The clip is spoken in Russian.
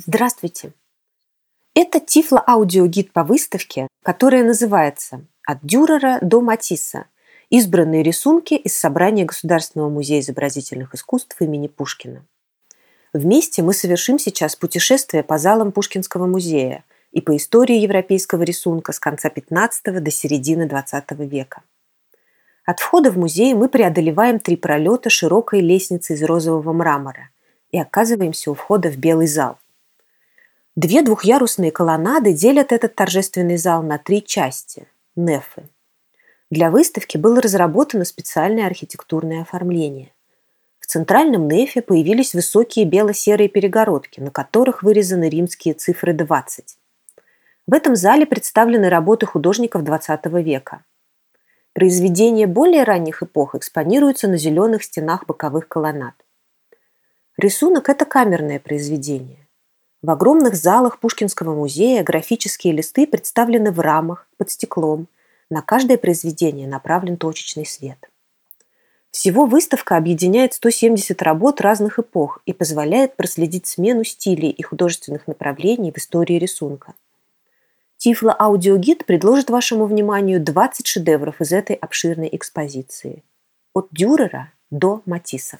Здравствуйте! Это тифло-аудиогид по выставке, которая называется «От Дюрера до Матисса. Избранные рисунки из собрания Государственного музея изобразительных искусств имени Пушкина». Вместе мы совершим сейчас путешествие по залам Пушкинского музея и по истории европейского рисунка с конца 15 до середины 20 века. От входа в музей мы преодолеваем три пролета широкой лестницы из розового мрамора и оказываемся у входа в белый зал – Две двухъярусные колоннады делят этот торжественный зал на три части – нефы. Для выставки было разработано специальное архитектурное оформление. В центральном нефе появились высокие бело-серые перегородки, на которых вырезаны римские цифры 20. В этом зале представлены работы художников XX века. Произведения более ранних эпох экспонируются на зеленых стенах боковых колоннад. Рисунок – это камерное произведение. В огромных залах Пушкинского музея графические листы представлены в рамах, под стеклом. На каждое произведение направлен точечный свет. Всего выставка объединяет 170 работ разных эпох и позволяет проследить смену стилей и художественных направлений в истории рисунка. Тифло-аудиогид предложит вашему вниманию 20 шедевров из этой обширной экспозиции. От Дюрера до Матисса.